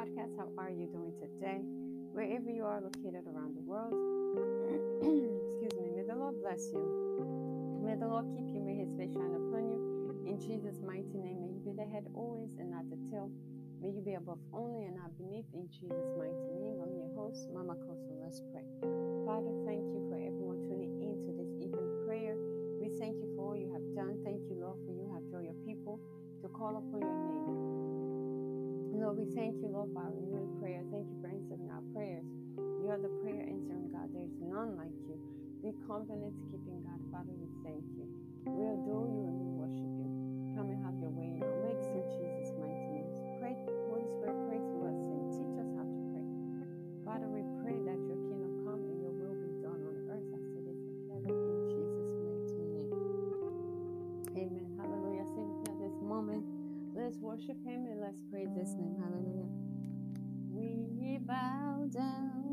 podcast. How are you doing today? Wherever you are located around the world, excuse me, may the Lord bless you. May the Lord keep you. May his face shine upon you. In Jesus' mighty name, may you be the head always and not the tail. May you be above only and not beneath. In Jesus' mighty name, I'm your host, Mama Kosso. Let's pray. Father, thank you for everyone tuning in to this evening prayer. We thank you for all you have done. Thank you, Lord, for you have drawn your people to call upon your name. We thank you, Lord, for our renewed prayer. Thank you for answering our prayers. You are the prayer answering God. There is none like you. The covenant keeping God. Father, we thank you. We adore you and we worship you. Come and have your way in our Jesus' Let's worship him and let's praise his name. Hallelujah. We bow down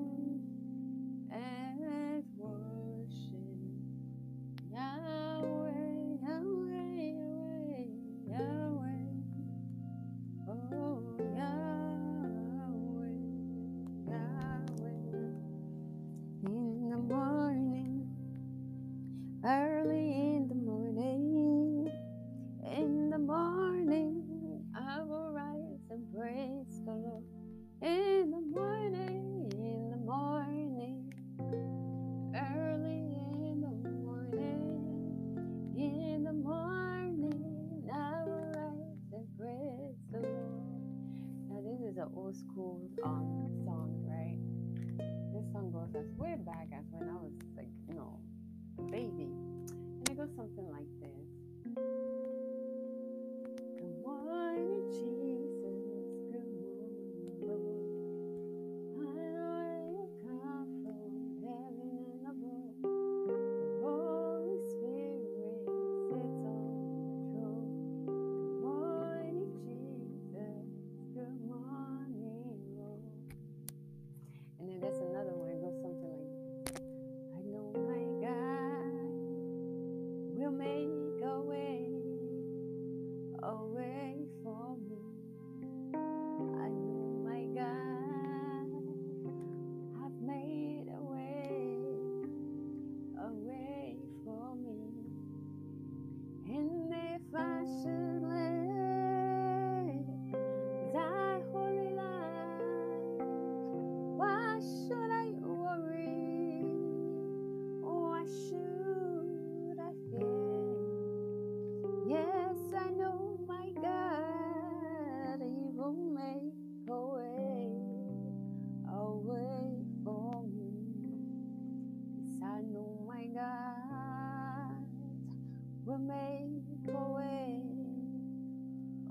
make a way,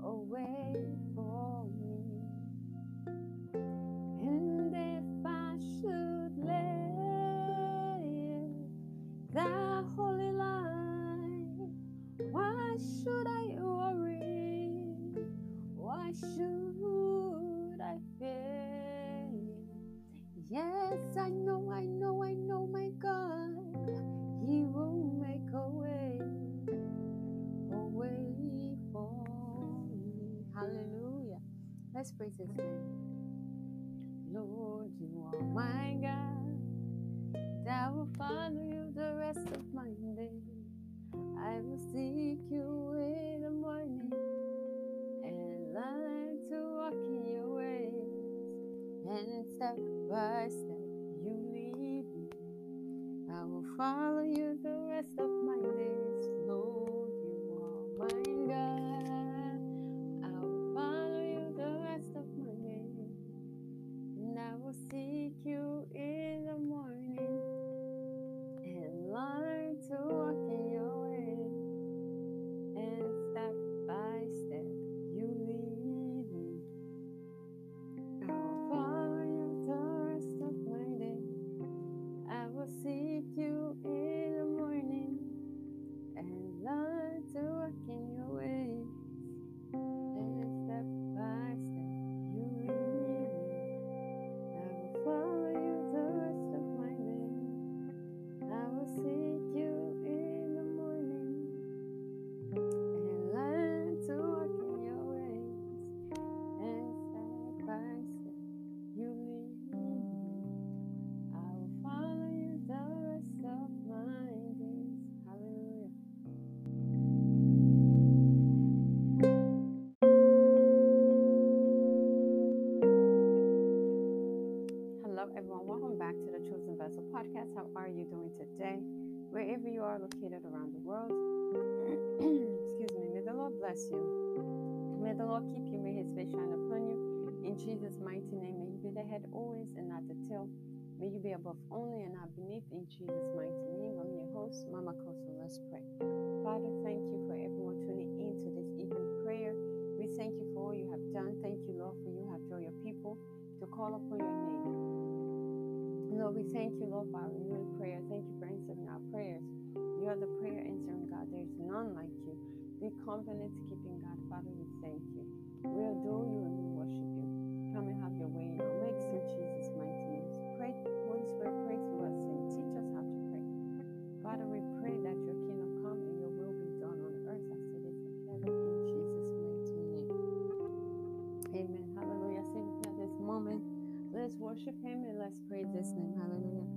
a way Let's praise His name. Lord, you are my God. I will follow you the rest of my days. I will seek you in the morning and learn to walk in your ways. And step by step, you lead me. I will follow you wherever you are located around the world. Excuse me. May the Lord bless you. May the Lord keep you. May his face shine upon you. In Jesus' mighty name, may you be the head always and not the tail. May you be above only and not beneath. In Jesus' mighty name, I'm your host, Mama Kosso. Let's pray. Father, thank you for everyone tuning in to this evening prayer. We thank you for all you have done. Thank you, Lord, for you have drawn your people to call upon your name. Lord, we thank you, Lord, for our prayer. Thank you for answering our prayers. You are the prayer answering God. There is none like you. The covenant keeping God. Father, we thank you. We adore you. Let's worship him and let's praise his name. Hallelujah.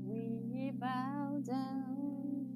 We bow down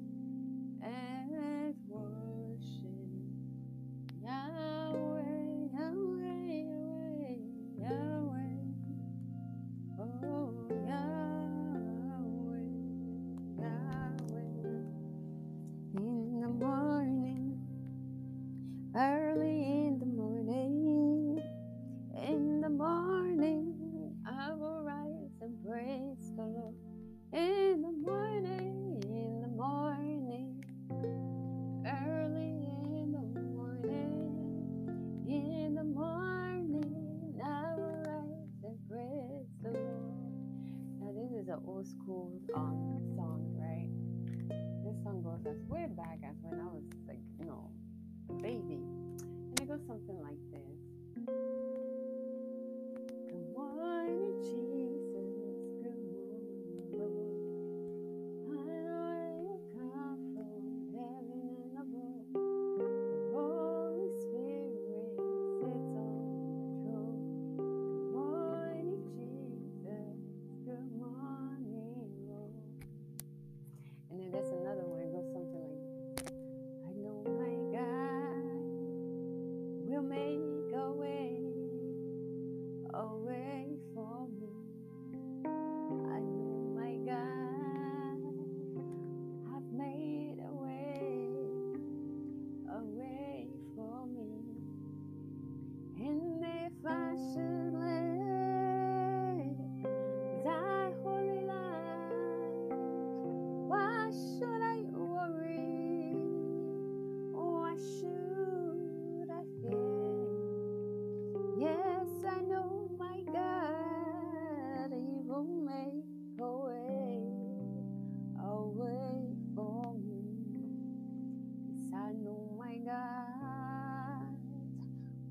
God.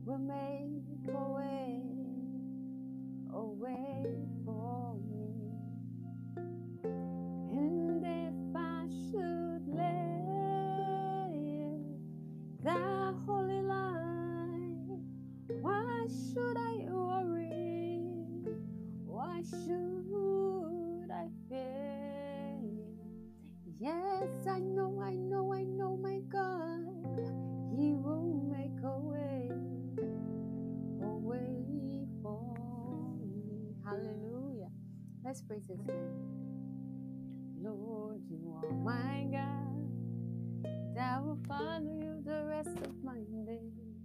Will make a way, Let's praise His name. Lord, you are my God. I will follow you the rest of my days.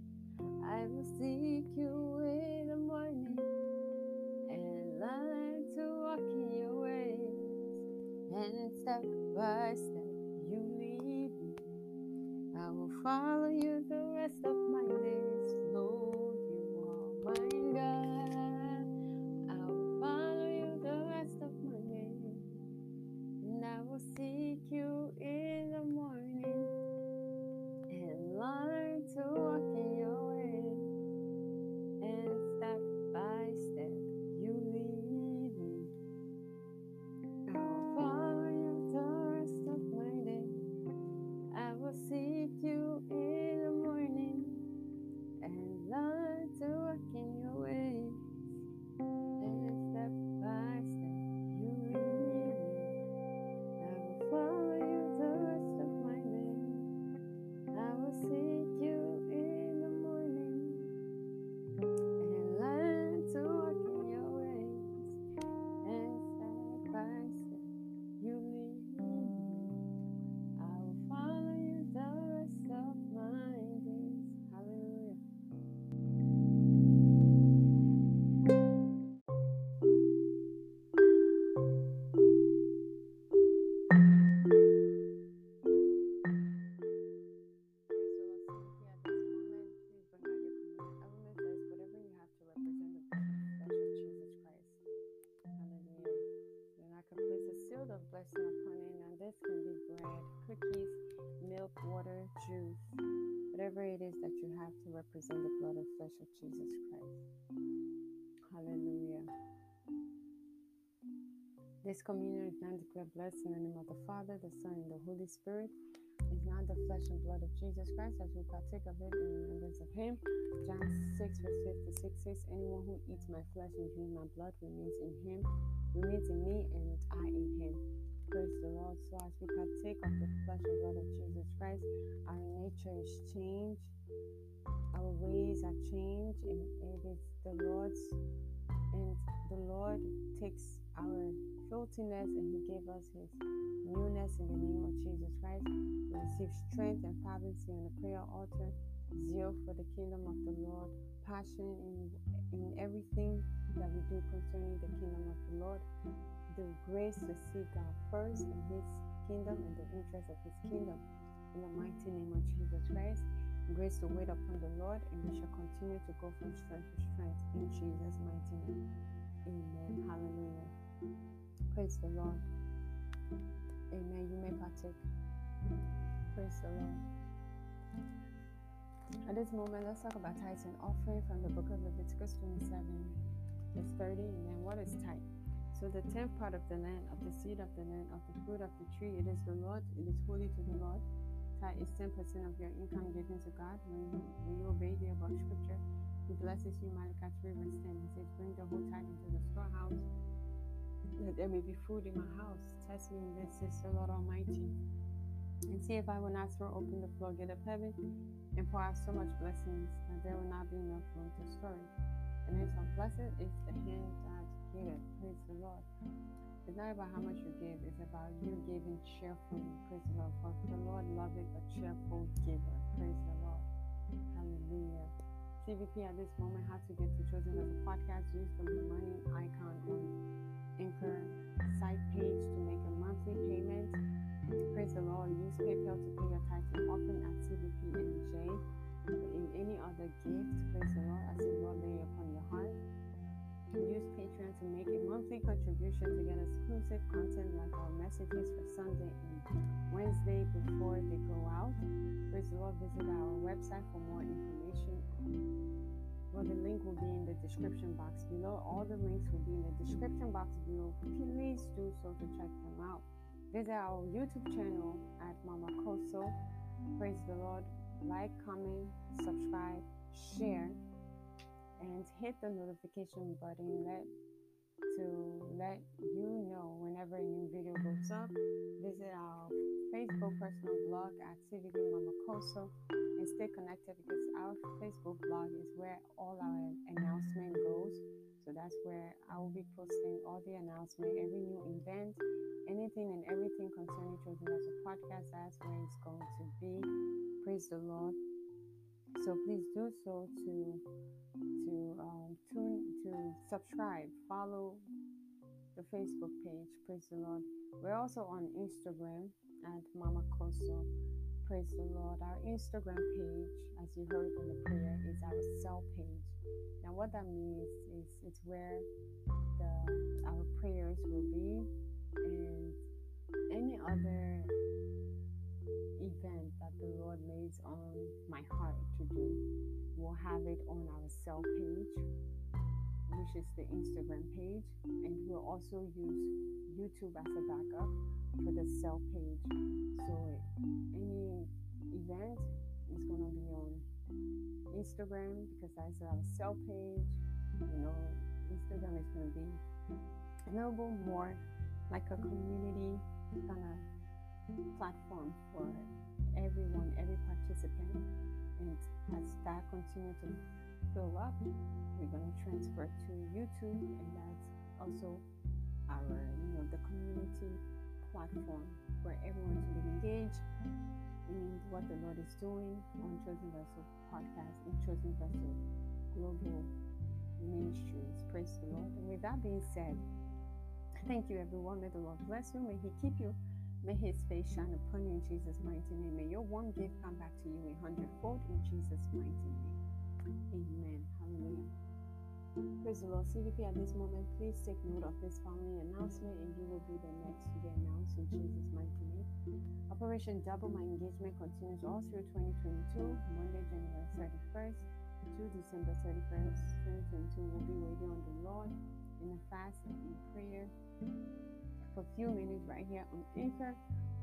I will seek you in the morning and learn to walk in your ways. And step by step, you lead me. I will follow you the This communion is now declared blessed in the name of the Father, the Son, and the Holy Spirit. Is not the flesh and blood of Jesus Christ as we partake of it in remembrance of Him. John 6, verse 56 says, Anyone who eats my flesh and drinks my blood remains in Him, remains in me, and I in Him. Praise the Lord. So as we partake of the flesh and blood of Jesus Christ, our nature is changed, our ways are changed, and it is the Lord's, and the Lord takes our filthiness and He gave us His newness in the name of Jesus Christ. We receive strength and fervency on the prayer altar, zeal for the kingdom of the Lord, passion in, in everything that we do concerning the kingdom of the Lord the grace to seek God first in His kingdom and the interest of His kingdom. In the mighty name of Jesus Christ, grace to wait upon the Lord, and we shall continue to go from strength to strength in Jesus' mighty name. Amen. Hallelujah. Praise the Lord. Amen. You may partake. Praise the Lord. At this moment, let's talk about tithes and offering from the book of Leviticus 27, verse 30. And then, what is tithe? So the tenth part of the land, of the seed of the land, of the fruit of the tree, it is the Lord, it is holy to the Lord. Tithe is ten percent of your income given to God. When you, when you obey the above scripture, He blesses you. Malachi 3 verse 10. He says, Bring the whole tithe into the storehouse, that there may be food in my house. Test me in this, the Lord Almighty. And see if I will not throw open the floodgate of heaven and pour out so much blessings that there will not be enough room to store it. And then so blessed is the hand that give. Praise the Lord. It's not about how much you give, it's about you giving cheerfully. Praise the Lord. For the Lord loveth a cheerful giver. Praise the Lord. Hallelujah. CVP at this moment, how to get to Chosen Vessel podcast. Use the money icon on Anchor site page to make a monthly payment. Praise the Lord. Use PayPal to pay your tithes and offering at CVP NJ. In any other gift, praise the Lord as the Lord lay upon your heart use Patreon to make a monthly contribution to get exclusive content like our messages for Sunday and Wednesday before they go out. Praise the Lord, visit our website for more information. Well, the link will be in the description box below. All the links will be in the description box below. Please do so to check them out. Visit our YouTube channel at Mama Kosso. Praise the Lord. Like, comment, subscribe, share and hit the notification button let to let you know whenever a new video goes up. Visit our Facebook personal blog at CVP Mamakosso and stay connected because our Facebook blog is where all our announcement goes. So that's where I will be posting all the announcement, every new event, anything and everything concerning Chosen Vessel podcast. That's where it's going to be. Praise the Lord. So please do so to to um, tune to subscribe, follow the Facebook page. Praise the Lord. We're also on Instagram at Mama Kosso. Praise the Lord. Our Instagram page, as you heard in the prayer, is our cell page. Now, what that means is it's where the our prayers will be, and any other event that the Lord lays on my heart to do, we'll have it on our cell page, which is the Instagram page, and we'll also use YouTube as a backup for the cell page. So any event is going to be on Instagram because that's our cell page. You know, Instagram is going to be a little more like a community kind of platform for everyone, every participant. And as that continues to fill up, we're going to transfer to YouTube, and that's also our, you know, the community platform where everyone can be engaged in what the Lord is doing on Chosen Vessel podcast and Chosen Vessel Global Ministries. Praise the Lord. And with that being said, thank you everyone. May the Lord bless you. May He keep you. May his face shine upon you in Jesus' mighty name. May your one gift come back to you a hundredfold in Jesus' mighty name. Amen. Hallelujah. Praise the Lord. CVP at this moment, please take note of this following announcement and you will be the next to be announced in Jesus' mighty name. Operation Double My Engagement continues all through 2022, Monday, January 31st to December 31st, 2022. We'll be waiting on the Lord in a fast and in prayer for a few minutes right here on Anchor,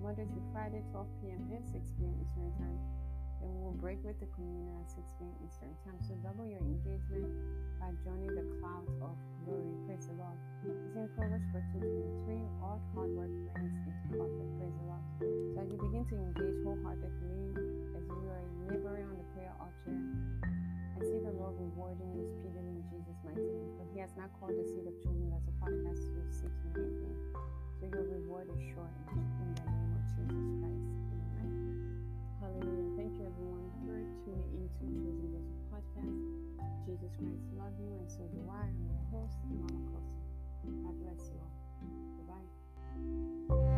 Monday to Friday, 12 p.m. and 6 p.m. Eastern Time. Then we will break with the communion at 6 p.m. Eastern Time. So double your engagement by joining the clouds of glory. Praise the Lord. It's in Proverbs 14:23. All hard work brings its profit. Praise the Lord. So as you begin to engage wholeheartedly, as you are laboring on the prayer altar, I see the Lord rewarding you speedily in Jesus' mighty name. For He has not called the seed of children as a podcast to seek Him in vain. So your reward is sure in the name of Jesus Christ. Hallelujah. Thank you, everyone, for tuning into Chosen Vessel Podcast. Jesus Christ love you, and so do I. I'm your host, Mama Kosso. God bless you all. Bye-bye.